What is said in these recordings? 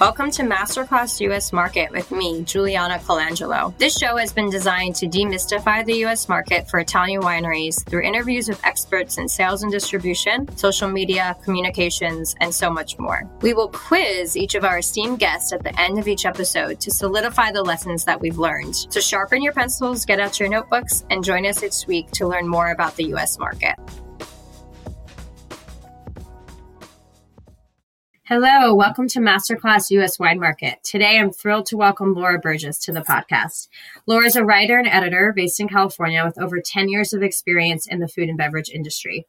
Welcome to Masterclass US Market with me, Juliana Colangelo. This show has been designed to demystify the US market for Italian wineries through interviews with experts in sales and distribution, social media, communications, and so much more. We will quiz each of our esteemed guests at the end of each episode to solidify the lessons that we've learned. So sharpen your pencils, get out your notebooks, and join us each week to learn more about the US market. Hello, welcome to Masterclass US Wine Market. Today I'm thrilled to welcome Laura Burgess to the podcast. Laura is a writer and editor based in California with over 10 years of experience in the food and beverage industry.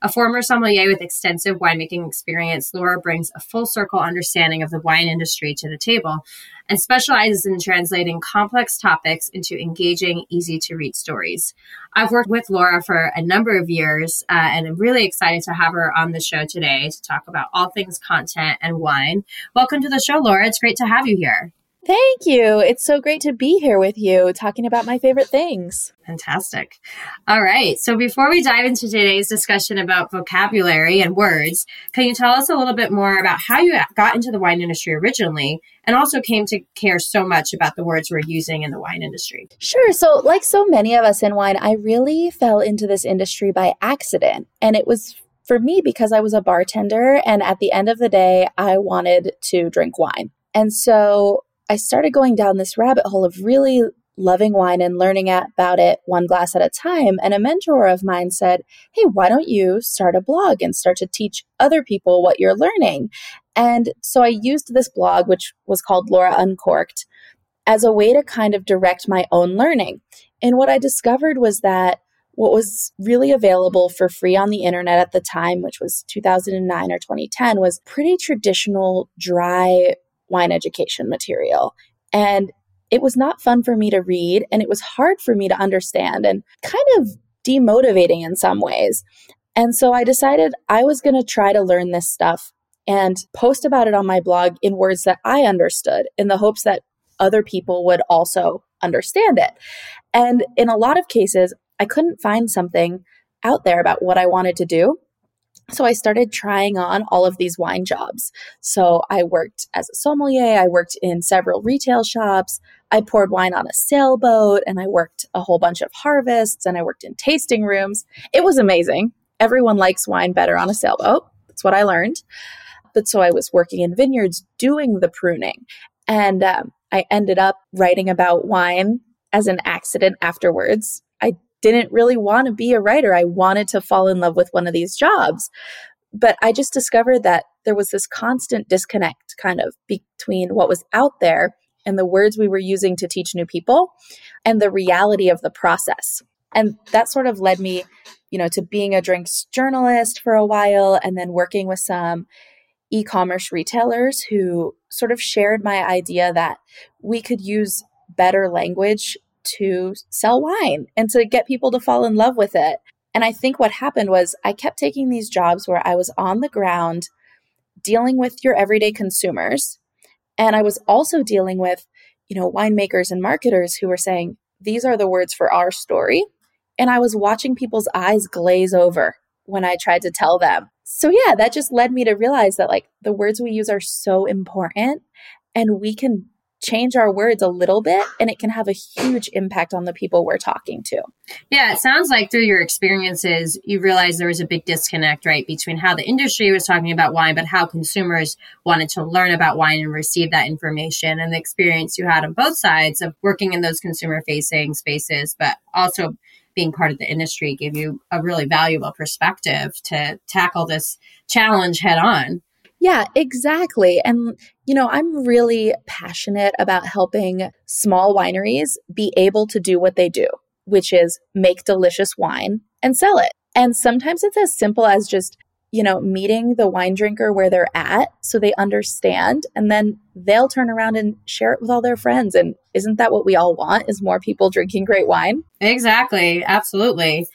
A former sommelier with extensive winemaking experience, Laura brings a full circle understanding of the wine industry to the table and specializes in translating complex topics into engaging, easy to read stories. I've worked with Laura for a number of years, uh, and I'm really excited to have her on the show today to talk about all things content and wine. Welcome to the show, Laura. It's great to have you here. Thank you. It's so great to be here with you talking about my favorite things. Fantastic. All right. So before we dive into today's discussion about vocabulary and words, can you tell us a little bit more about how you got into the wine industry originally and also came to care so much about the words we're using in the wine industry? Sure. So, like so many of us in wine, I really fell into this industry by accident. And it was for me because I was a bartender. And at the end of the day, I wanted to drink wine. And so I started going down this rabbit hole of really loving wine and learning about it one glass at a time. And a mentor of mine said, Hey, why don't you start a blog and start to teach other people what you're learning? And so I used this blog, which was called Laura Uncorked, as a way to kind of direct my own learning. And what I discovered was that what was really available for free on the internet at the time, which was 2009 or 2010, was pretty traditional, dry wine education material. And it was not fun for me to read, and it was hard for me to understand and kind of demotivating in some ways. And so I decided I was going to try to learn this stuff and post about it on my blog in words that I understood in the hopes that other people would also understand it. And in a lot of cases, I couldn't find something out there about what I wanted to do. So I started trying on all of these wine jobs. So I worked as a sommelier, I worked in several retail shops, I poured wine on a sailboat, and I worked a whole bunch of harvests, and I worked in tasting rooms. It was amazing. Everyone likes wine better on a sailboat. That's what I learned. But so I was working in vineyards doing the pruning. And um, I ended up writing about wine as an accident afterwards. Didn't really want to be a writer. I wanted to fall in love with one of these jobs. But I just discovered that there was this constant disconnect kind of between what was out there and the words we were using to teach new people and the reality of the process. And that sort of led me, you know, to being a drinks journalist for a while and then working with some e commerce retailers who sort of shared my idea that we could use better language to sell wine and to get people to fall in love with it. And I think what happened was I kept taking these jobs where I was on the ground dealing with your everyday consumers. And I was also dealing with, you know, winemakers and marketers who were saying, these are the words for our story. And I was watching people's eyes glaze over when I tried to tell them. So, yeah, that just led me to realize that like the words we use are so important and we can change our words a little bit and it can have a huge impact on the people we're talking to. Yeah, it sounds like through your experiences, you realized there was a big disconnect, right, between how the industry was talking about wine, but how consumers wanted to learn about wine and receive that information and the experience you had on both sides of working in those consumer facing spaces, but also being part of the industry gave you a really valuable perspective to tackle this challenge head on. Yeah, exactly. And, you know, I'm really passionate about helping small wineries be able to do what they do, which is make delicious wine and sell it. And sometimes it's as simple as just you know, meeting the wine drinker where they're at so they understand and then they'll turn around and share it with all their friends. And isn't that what we all want is more people drinking great wine? Exactly. Absolutely.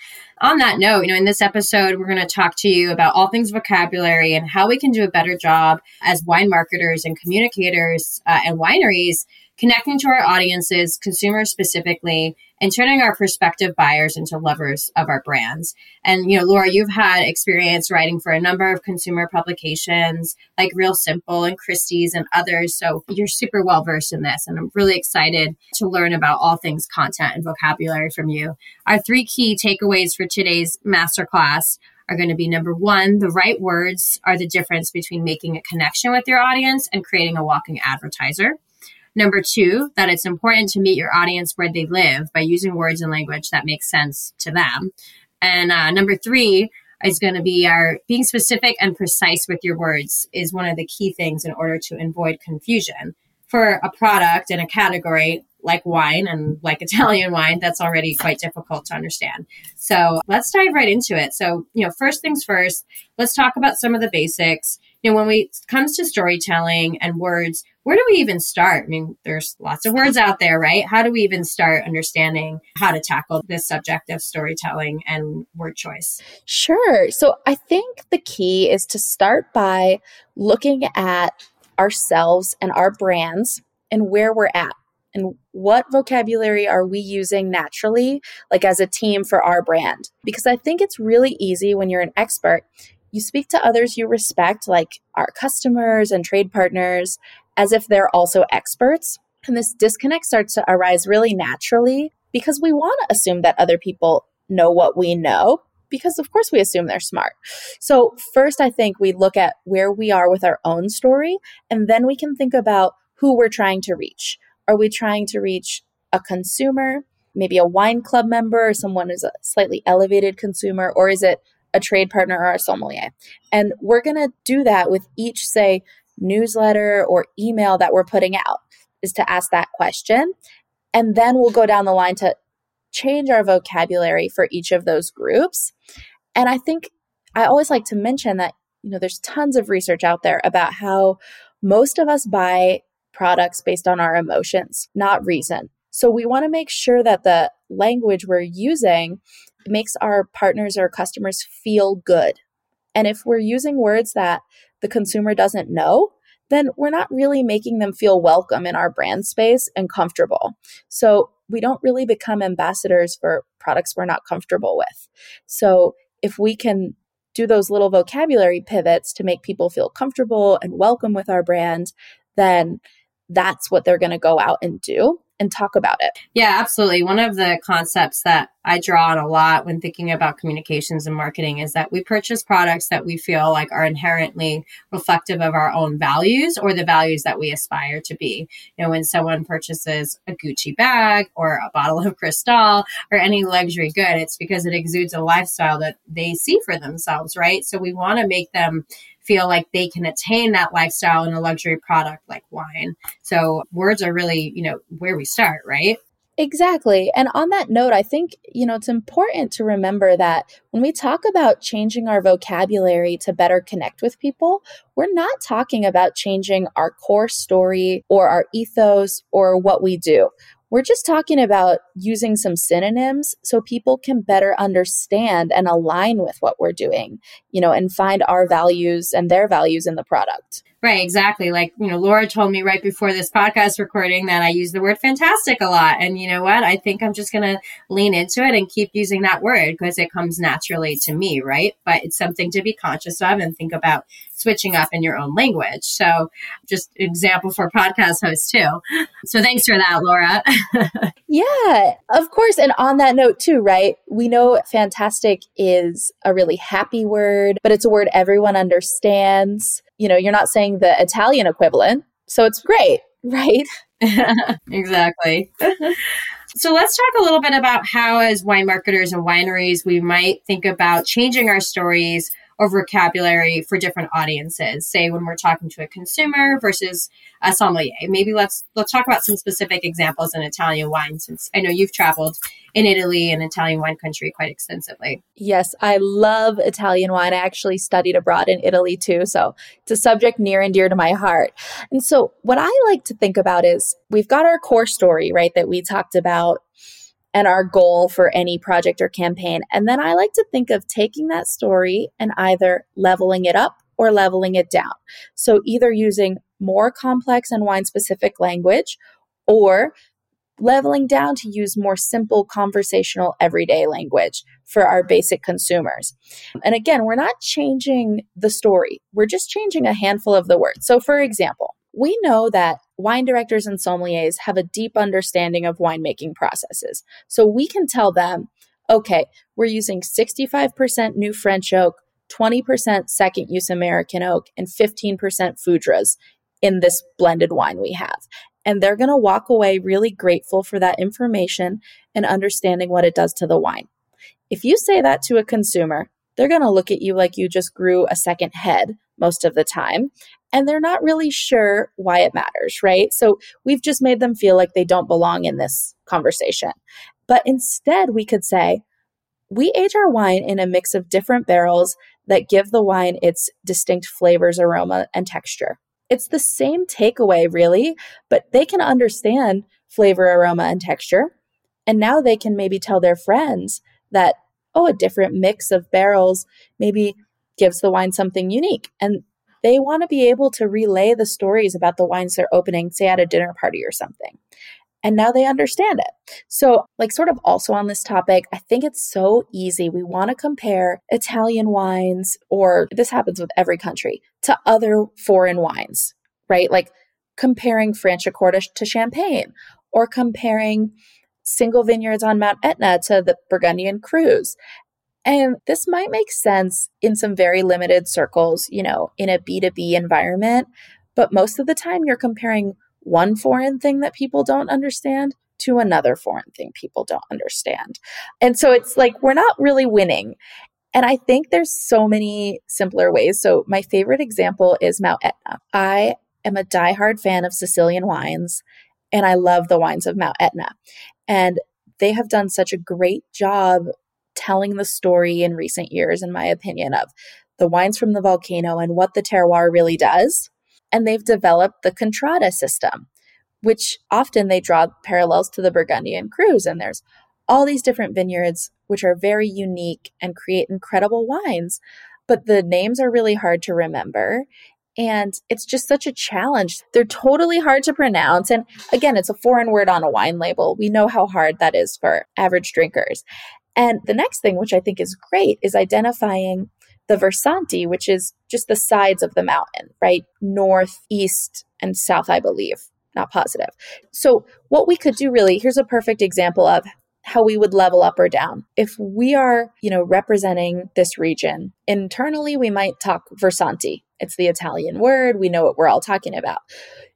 On that note, you know, in this episode, we're going to talk to you about all things vocabulary and how we can do a better job as wine marketers and communicators uh, and wineries connecting to our audiences, consumers specifically, and turning our prospective buyers into lovers of our brands. And, you know, Laura, you've had experience writing for a number of consumer publications like Real Simple and Christie's and others. So you're super well versed in this. And I'm really excited to learn about all things content and vocabulary from you. Our three key takeaways for today's masterclass are going to be number one, the right words are the difference between making a connection with your audience and creating a walking advertiser. Number two, that it's important to meet your audience where they live by using words and language that makes sense to them. And uh, number three is going to be our being specific and precise with your words is one of the key things in order to avoid confusion. For a product and a category like wine and like Italian wine, that's already quite difficult to understand. So let's dive right into it. So, you know, first things first, let's talk about some of the basics. You know, when we comes to storytelling and words, where do we even start? I mean, there's lots of words out there, right? How do we even start understanding how to tackle this subject of storytelling and word choice? Sure. So I think the key is to start by looking at ourselves and our brands and where we're at and what vocabulary are we using naturally, like as a team for our brand? Because I think it's really easy when you're an expert. You speak to others you respect, like our customers and trade partners, as if they're also experts. And this disconnect starts to arise really naturally because we want to assume that other people know what we know because of course we assume they're smart. So first I think we look at where we are with our own story and then we can think about who we're trying to reach. Are we trying to reach a consumer, maybe a wine club member or someone who's a slightly elevated consumer or is it a trade partner or a sommelier? And we're going to do that with each say newsletter or email that we're putting out is to ask that question. And then we'll go down the line to change our vocabulary for each of those groups. And I think I always like to mention that, you know, there's tons of research out there about how most of us buy products based on our emotions, not reason. So we want to make sure that the language we're using makes our partners or customers feel good. And if we're using words that the consumer doesn't know, then we're not really making them feel welcome in our brand space and comfortable. So we don't really become ambassadors for products we're not comfortable with. So if we can do those little vocabulary pivots to make people feel comfortable and welcome with our brand, then that's what they're going to go out and do and talk about it. Yeah, absolutely. One of the concepts that I draw on a lot when thinking about communications and marketing is that we purchase products that we feel like are inherently reflective of our own values or the values that we aspire to be. You know, when someone purchases a Gucci bag or a bottle of Cristal or any luxury good, it's because it exudes a lifestyle that they see for themselves, right? So we want to make them feel like they can attain that lifestyle in a luxury product like wine. So words are really, you know, where we start, right? Exactly. And on that note, I think, you know, it's important to remember that when we talk about changing our vocabulary to better connect with people, we're not talking about changing our core story or our ethos or what we do. We're just talking about using some synonyms so people can better understand and align with what we're doing, you know, and find our values and their values in the product. Right, exactly. Like, you know, Laura told me right before this podcast recording that I use the word fantastic a lot. And you know what? I think I'm just going to lean into it and keep using that word because it comes naturally to me, right? But it's something to be conscious of and think about switching up in your own language. So, just example for podcast hosts too. So, thanks for that, Laura. yeah, of course. And on that note, too, right? We know fantastic is a really happy word, but it's a word everyone understands you know, you're not saying the Italian equivalent. So it's great, right? exactly. so let's talk a little bit about how, as wine marketers and wineries, we might think about changing our stories or vocabulary for different audiences. Say when we're talking to a consumer versus a sommelier. Maybe let's let's talk about some specific examples in italian wine since i know you've traveled in italy and italian wine country quite extensively. Yes i love italian wine. I actually studied abroad in italy too so it's a subject near and dear to my heart. And so what i like to think about is we've got our core story right that we talked about and our goal for any project or campaign. And then I like to think of taking that story and either leveling it up or leveling it down. So either using more complex and wine specific language or leveling down to use more simple conversational everyday language for our basic consumers. And again, we're not changing the story. We're just changing a handful of the words. So for example, we know that wine directors and sommeliers have a deep understanding of winemaking processes. So we can tell them, okay, we're using 65% new French oak, 20% second use American oak, and 15% Foudres in this blended wine we have. And they're going to walk away really grateful for that information and understanding what it does to the wine. If you say that to a consumer, they're going to look at you like you just grew a second head most of the time and they're not really sure why it matters, right? So we've just made them feel like they don't belong in this conversation. But instead, we could say, we age our wine in a mix of different barrels that give the wine its distinct flavors, aroma, and texture. It's the same takeaway, really, but they can understand flavor, aroma, and texture. And now they can maybe tell their friends that, oh, a different mix of barrels maybe gives the wine something unique. And they want to be able to relay the stories about the wines they're opening, say at a dinner party or something. And now they understand it. So, like, sort of also on this topic, I think it's so easy. We want to compare Italian wines, or this happens with every country, to other foreign wines, right? Like comparing Franciacorta to Champagne, or comparing single vineyards on Mount Etna to the Burgundian Crus. And this might make sense in some very limited circles, you know, in a B2B environment. But most of the time, you're comparing one foreign thing that people don't understand to another foreign thing people don't understand. And so it's like we're not really winning. And I think there's so many simpler ways. So my favorite example is Mount Etna. I am a diehard fan of Sicilian wines and I love the wines of Mount Etna. And they have done such a great job telling the story in recent years, in my opinion, of the wines from the volcano and what the terroir really does. And they've developed the Contrada system, which often they draw parallels to the Burgundian Crus. And there's all these different vineyards, which are very unique and create incredible wines. But the names are really hard to remember. And it's just such a challenge. They're totally hard to pronounce. And again, it's a foreign word on a wine label. We know how hard that is for average drinkers. And the next thing, which I think is great, is identifying the Versanti, which is just the sides of the mountain, right? North, east, and south, I believe. Not positive. So, what we could do really, here's a perfect example of how we would level up or down. If we are, you know, representing this region, internally we might talk Versanti. It's the Italian word, we know what we're all talking about.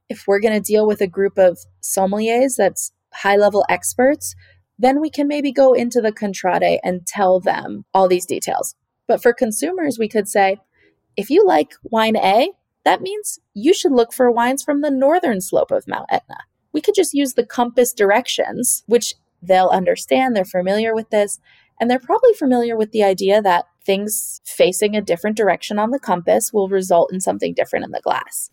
If we're going to deal with a group of sommeliers that's high level experts, then we can maybe go into the contrade and tell them all these details. But for consumers, we could say, if you like wine A, that means you should look for wines from the northern slope of Mount Etna. We could just use the compass directions, which they'll understand. They're familiar with this. And they're probably familiar with the idea that things facing a different direction on the compass will result in something different in the glass.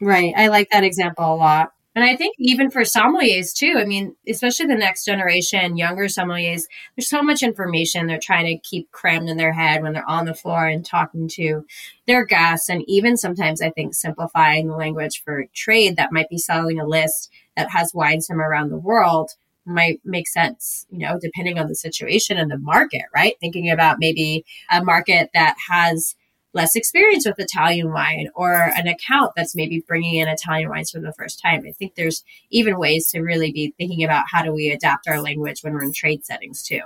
Right. I like that example a lot. And I think even for sommeliers too, I mean, especially the next generation, younger sommeliers, there's so much information they're trying to keep crammed in their head when they're on the floor and talking to their guests. And even sometimes I think simplifying the language for trade that might be selling a list that has wines from around the world might make sense, you know, depending on the situation and the market, right? Thinking about maybe a market that has less experience with Italian wine or an account that's maybe bringing in Italian wines for the first time. I think there's even ways to really be thinking about how do we adapt our language when we're in trade settings too.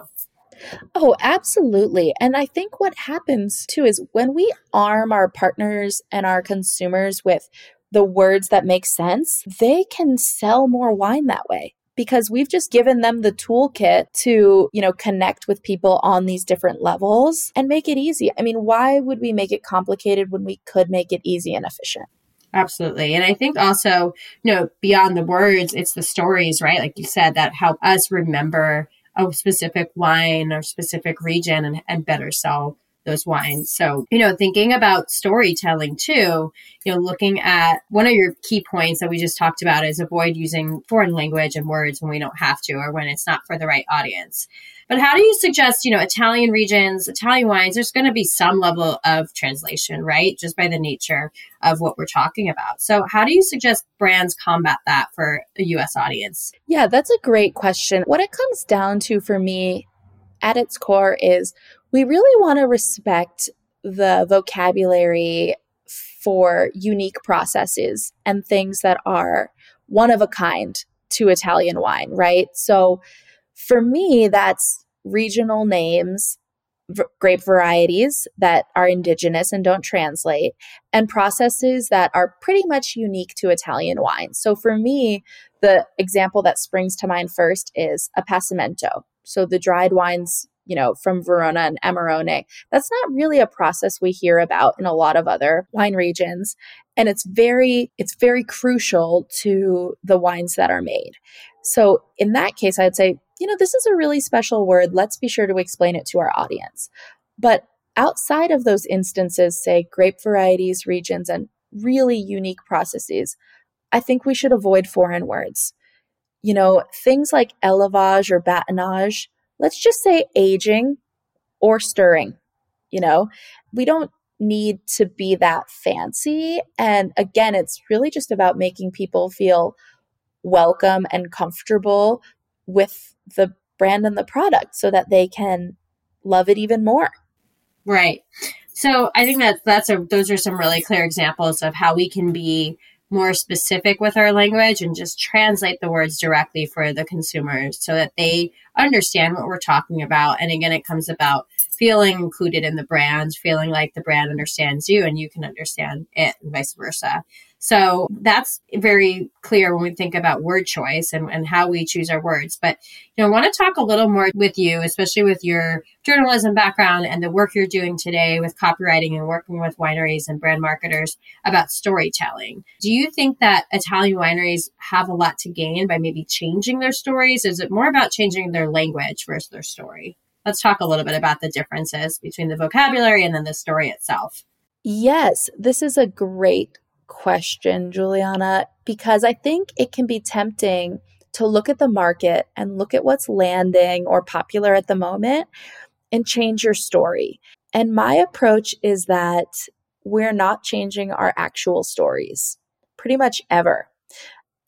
Oh, absolutely. And I think what happens too is when we arm our partners and our consumers with the words that make sense, they can sell more wine that way because we've just given them the toolkit to, you know, connect with people on these different levels and make it easy. I mean, why would we make it complicated when we could make it easy and efficient? Absolutely. And I think also, you know, beyond the words, it's the stories, right? Like you said, that help us remember a specific wine or specific region and, and better sell those wines. So, you know, thinking about storytelling too, you know, looking at one of your key points that we just talked about is avoid using foreign language and words when we don't have to or when it's not for the right audience. But how do you suggest, you know, Italian regions, Italian wines, there's going to be some level of translation, right? Just by the nature of what we're talking about. So, how do you suggest brands combat that for a US audience? Yeah, that's a great question. What it comes down to for me at its core is we really want to respect the vocabulary for unique processes and things that are one of a kind to Italian wine, right? So for me, that's regional names, v- grape varieties that are indigenous and don't translate, and processes that are pretty much unique to Italian wine. So for me, the example that springs to mind first is appassimento. So the dried wines you know, from Verona and Amarone. That's not really a process we hear about in a lot of other wine regions. And it's very, it's very crucial to the wines that are made. So in that case, I'd say, you know, this is a really special word. Let's be sure to explain it to our audience. But outside of those instances, say grape varieties, regions, and really unique processes, I think we should avoid foreign words. You know, things like élevage or batonnage, let's just say aging or stirring. You know, we don't need to be that fancy. And again, it's really just about making people feel welcome and comfortable with the brand and the product so that they can love it even more. Right. So I think that that's a those are some really clear examples of how we can be more specific with our language and just translate the words directly for the consumers so that they understand what we're talking about. And again, it comes about feeling included in the brand, feeling like the brand understands you and you can understand it, and vice versa. So that's very clear when we think about word choice and, and how we choose our words. But you know, I want to talk a little more with you, especially with your journalism background and the work you're doing today with copywriting and working with wineries and brand marketers about storytelling. Do you think that Italian wineries have a lot to gain by maybe changing their stories? Is it more about changing their language versus their story? Let's talk a little bit about the differences between the vocabulary and then the story itself. Yes, this is a great question, Juliana, because I think it can be tempting to look at the market and look at what's landing or popular at the moment and change your story. And my approach is that we're not changing our actual stories pretty much ever.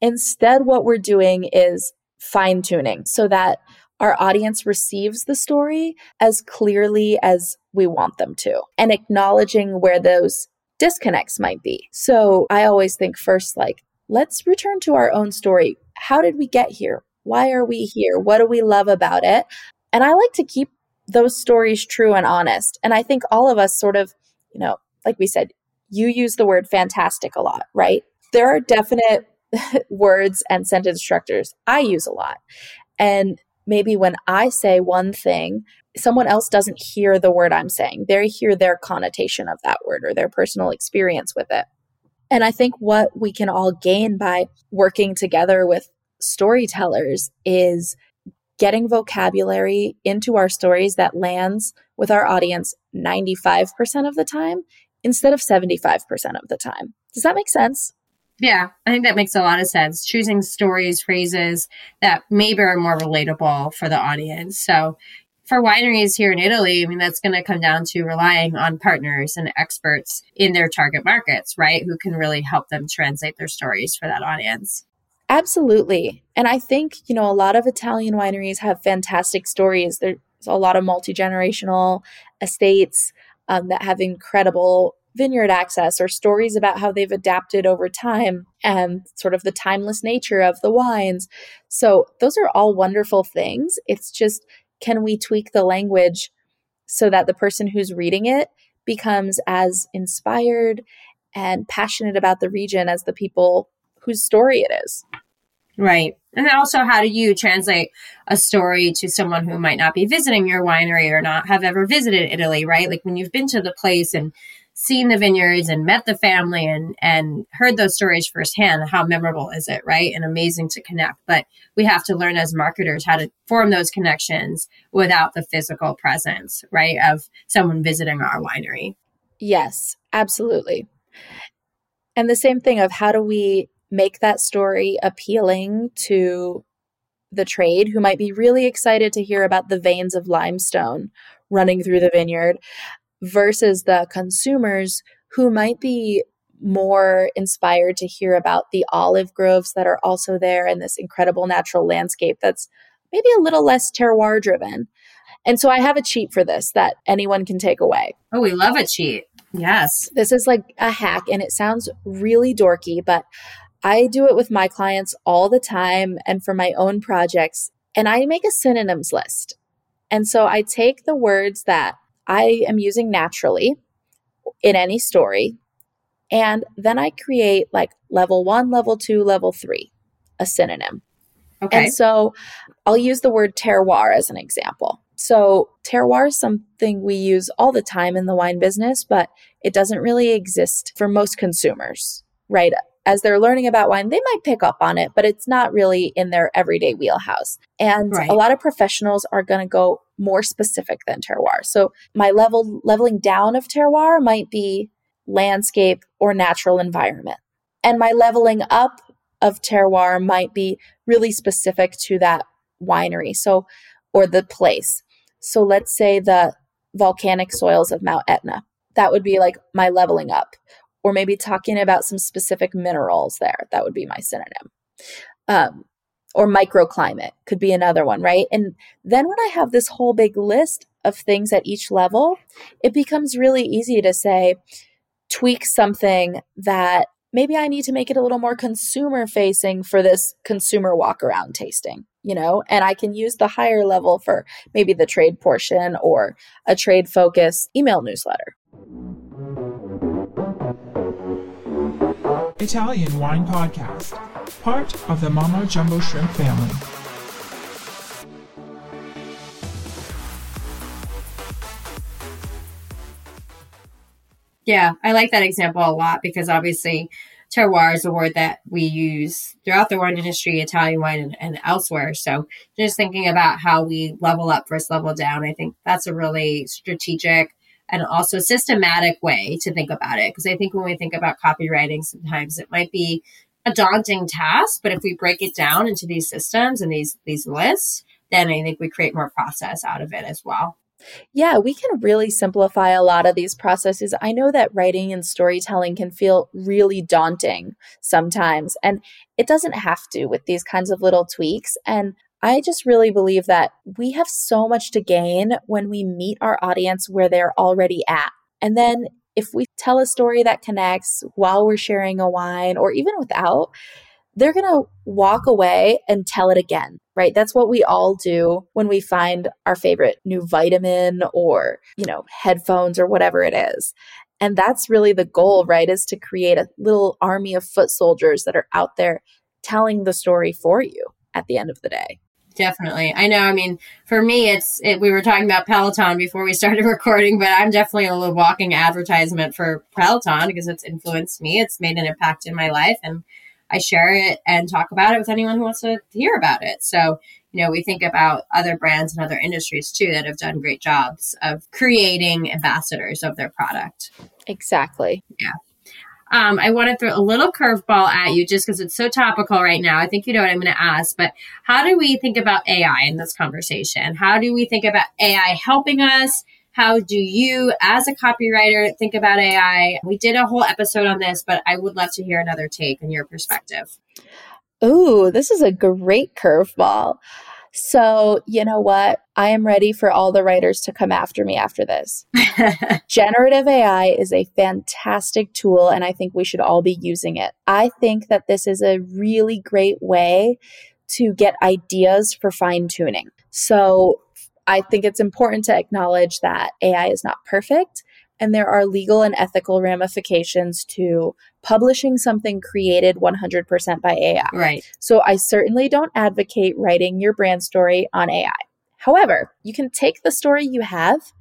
Instead, what we're doing is fine tuning so that our audience receives the story as clearly as we want them to and acknowledging where those disconnects might be. So I always think first, like, let's return to our own story. How did we get here? Why are we here? What do we love about it? And I like to keep those stories true and honest. And I think all of us sort of, you know, like we said, you use the word fantastic a lot, right? There are definite words and sentence structures I use a lot. And maybe when I say one thing, someone else doesn't hear the word I'm saying. They hear their connotation of that word or their personal experience with it. And I think what we can all gain by working together with storytellers is getting vocabulary into our stories that lands with our audience 95% of the time instead of 75% of the time. Does that make sense? Yeah, I think that makes a lot of sense. Choosing stories, phrases that maybe are more relatable for the audience. So, for wineries here in Italy, I mean, that's going to come down to relying on partners and experts in their target markets, right? Who can really help them translate their stories for that audience. Absolutely. And I think, you know, a lot of Italian wineries have fantastic stories. There's a lot of multi generational estates um, that have incredible vineyard access or stories about how they've adapted over time and sort of the timeless nature of the wines. So, those are all wonderful things. It's just can we tweak the language so that the person who's reading it becomes as inspired and passionate about the region as the people whose story it is? Right. And then also, how do you translate a story to someone who might not be visiting your winery or not have ever visited Italy, right? Like when you've been to the place and seen the vineyards and met the family and and heard those stories firsthand how memorable is it right? And amazing to connect. But we have to learn as marketers how to form those connections without the physical presence right of someone visiting our winery. Yes absolutely. And the same thing of how do we make that story appealing to the trade who might be really excited to hear about the veins of limestone running through the vineyard versus the consumers who might be more inspired to hear about the olive groves that are also there and this incredible natural landscape that's maybe a little less terroir driven. And so I have a cheat for this that anyone can take away. Oh, we love a cheat. Yes. This is like a hack and it sounds really dorky, but I do it with my clients all the time and for my own projects. And I make a synonyms list. And so I take the words that I am using naturally in any story. And then I create like level one, level two, level three, a synonym. Okay. And so I'll use the word terroir as an example. So, terroir is something we use all the time in the wine business, but it doesn't really exist for most consumers, right? As they're learning about wine, they might pick up on it, but it's not really in their everyday wheelhouse. And right. a lot of professionals are going to go more specific than terroir. So my level leveling down of terroir might be landscape or natural environment. And my leveling up of terroir might be really specific to that winery. So or the place. So let's say the volcanic soils of Mount Etna. That would be like my leveling up. Or maybe talking about some specific minerals there. That would be my synonym. Um, or microclimate could be another one, right? And then when I have this whole big list of things at each level, it becomes really easy to say, tweak something that maybe I need to make it a little more consumer facing for this consumer walk around tasting, you know? And I can use the higher level for maybe the trade portion or a trade focused email newsletter. Italian Wine Podcast part of the Mama Jumbo Shrimp family. Yeah, I like that example a lot because obviously terroir is a word that we use throughout the wine industry, Italian wine, and, and, elsewhere. So just thinking about how we level up versus level down, I think that's a really strategic and also a systematic way to think about it. Because I think when we think about copywriting, sometimes it might be a daunting task, but if we break it down into these systems and these these lists, then I think we create more process out of it as well. Yeah, we can really simplify a lot of these processes. I know that writing and storytelling can feel really daunting sometimes, and it doesn't have to with these kinds of little tweaks. And I just really believe that we have so much to gain when we meet our audience where they're already at. And then if we tell a story that connects while we're sharing a wine or even without, they're going to walk away and tell it again, right? That's what we all do when we find our favorite new vitamin or, you know, headphones or whatever it is. And that's really the goal, right? Is to create a little army of foot soldiers that are out there telling the story for you at the end of the day. Definitely. I know. I mean, for me, it's, it, we were talking about Peloton before we started recording, but I'm definitely a little walking advertisement for Peloton because it's influenced me. It's made an impact in my life and I share it and talk about it with anyone who wants to hear about it. So, you know, we think about other brands and other industries too that have done great jobs of creating ambassadors of their product. Exactly. Yeah. Um, I want to throw a little curveball at you just because it's so topical right now. I think you know what I'm going to ask, but how do we think about AI in this conversation? How do we think about AI helping us? How do you, as a copywriter, think about AI? We did a whole episode on this, but I would love to hear another take and your perspective. Oh, this is a great curveball. So, you know what? I am ready for all the writers to come after me after this. Generative AI is a fantastic tool, and I think we should all be using it. I think that this is a really great way to get ideas for fine tuning. So, I think it's important to acknowledge that AI is not perfect and there are legal and ethical ramifications to publishing something created 100% by AI. Right. So I certainly don't advocate writing your brand story on AI. However, you can take the story you have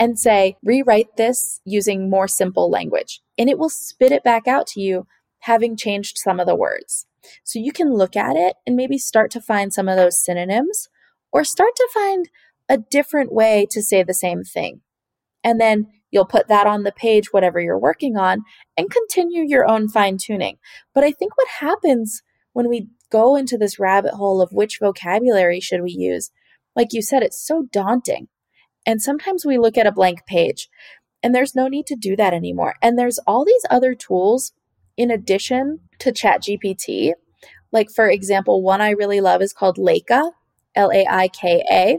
and say, rewrite this using more simple language, and it will spit it back out to you, having changed some of the words. So you can look at it and maybe start to find some of those synonyms or start to find a different way to say the same thing. And then you'll put that on the page, whatever you're working on, and continue your own fine tuning. But I think what happens when we go into this rabbit hole of which vocabulary should we use, like you said, it's so daunting. And sometimes we look at a blank page and there's no need to do that anymore. And there's all these other tools in addition to ChatGPT. Like, for example, one I really love is called Laika, L A I K A.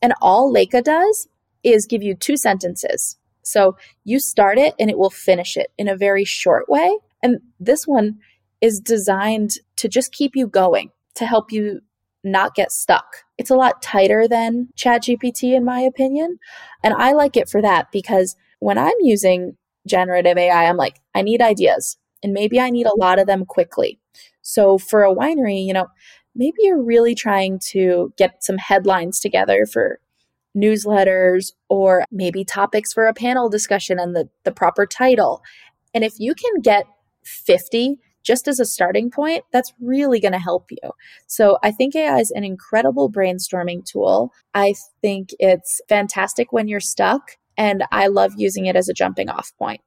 And all Laika does is give you two sentences. So you start it and it will finish it in a very short way. And this one is designed to just keep you going, to help you not get stuck. It's a lot tighter than ChatGPT, in my opinion. And I like it for that because when I'm using generative AI, I'm like, I need ideas and maybe I need a lot of them quickly. So for a winery, you know, maybe you're really trying to get some headlines together for newsletters or maybe topics for a panel discussion and the, the proper title. And if you can get 50 just as a starting point, that's really going to help you. So I think AI is an incredible brainstorming tool. I think it's fantastic when you're stuck, and I love using it as a jumping off point.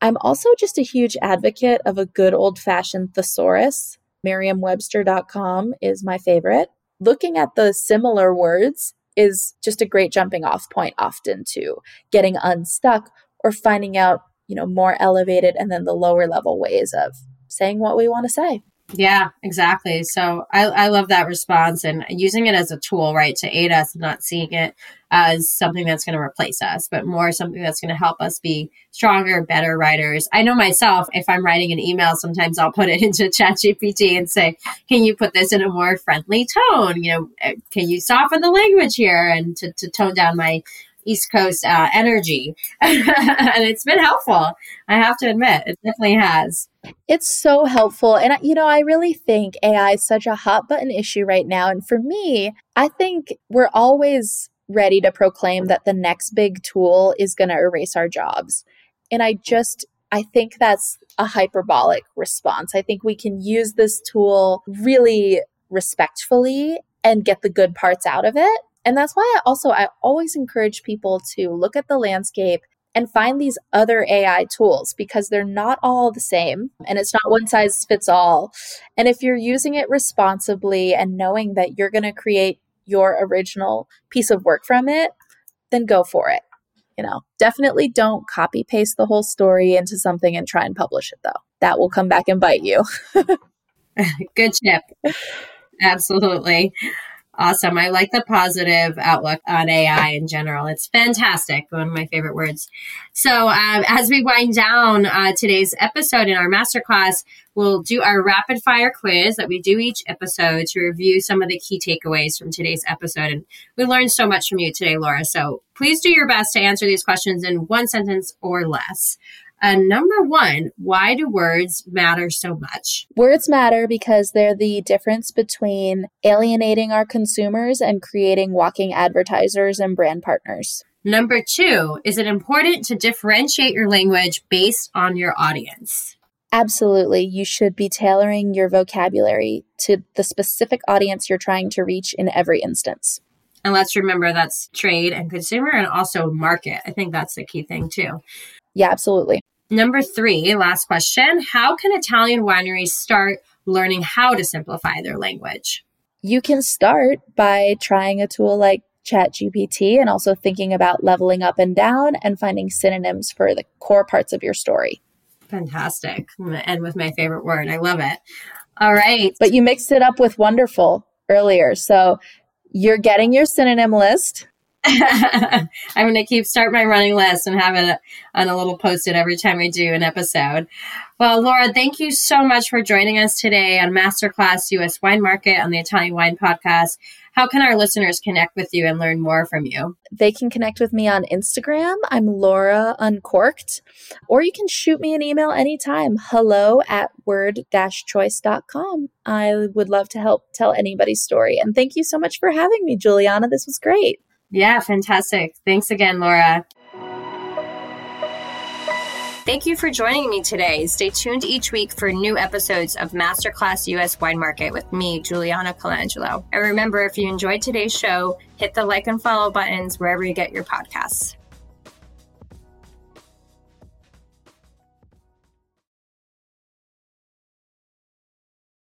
I'm also just a huge advocate of a good old fashioned thesaurus. Merriam-Webster.com is my favorite. Looking at the similar words is just a great jumping off point often to getting unstuck or finding out, you know, more elevated and then the lower level ways of saying what we want to say. Yeah, exactly. So I, I love that response and using it as a tool, right, to aid us, not seeing it as something that's going to replace us, but more something that's going to help us be stronger, better writers. I know myself, if I'm writing an email, sometimes I'll put it into ChatGPT and say, can you put this in a more friendly tone? You know, eh, can you soften the language here and to, to tone down my East Coast uh, energy. and it's been helpful. I have to admit, it definitely has. It's so helpful. And, you know, I really think AI is such a hot button issue right now. And for me, I think we're always ready to proclaim that the next big tool is going to erase our jobs. And I just, I think that's a hyperbolic response. I think we can use this tool really respectfully and get the good parts out of it and that's why I also I always encourage people to look at the landscape and find these other AI tools because they're not all the same and it's not one size fits all. And if you're using it responsibly and knowing that you're going to create your original piece of work from it, then go for it. You know, definitely don't copy paste the whole story into something and try and publish it though. That will come back and bite you. Good tip. Absolutely. Awesome. I like the positive outlook on AI in general. It's fantastic. One of my favorite words. So, um, as we wind down uh, today's episode in our masterclass, we'll do our rapid fire quiz that we do each episode to review some of the key takeaways from today's episode. And we learned so much from you today, Laura. So, please do your best to answer these questions in one sentence or less. And number one, why do words matter so much? Words matter because they're the difference between alienating our consumers and creating walking advertisers and brand partners. Number two, is it important to differentiate your language based on your audience? Absolutely. You should be tailoring your vocabulary to the specific audience you're trying to reach in every instance. And let's remember that's trade and consumer and also market. I think that's the key thing too. Yeah, absolutely. Number three, last question How can Italian wineries start learning how to simplify their language? You can start by trying a tool like ChatGPT and also thinking about leveling up and down and finding synonyms for the core parts of your story. Fantastic. And with my favorite word. I love it. All right. But you mixed it up with wonderful earlier. So you're getting your synonym list. I'm going to keep start my running list and have it on a little post-it every time I do an episode. Well, Laura, thank you so much for joining us today on Masterclass US Wine Market on the Italian Wine Podcast. How can our listeners connect with you and learn more from you? They can connect with me on Instagram. I'm Laura Uncorked. Or you can shoot me an email anytime. Hello at word choice.com. I would love to help tell anybody's story. And thank you so much for having me, Juliana. This was great. Yeah, fantastic. Thanks again, Laura. Thank you for joining me today. Stay tuned each week for new episodes of Masterclass US Wine Market with me, Juliana Colangelo. And remember, if you enjoyed today's show, hit the like and follow buttons wherever you get your podcasts.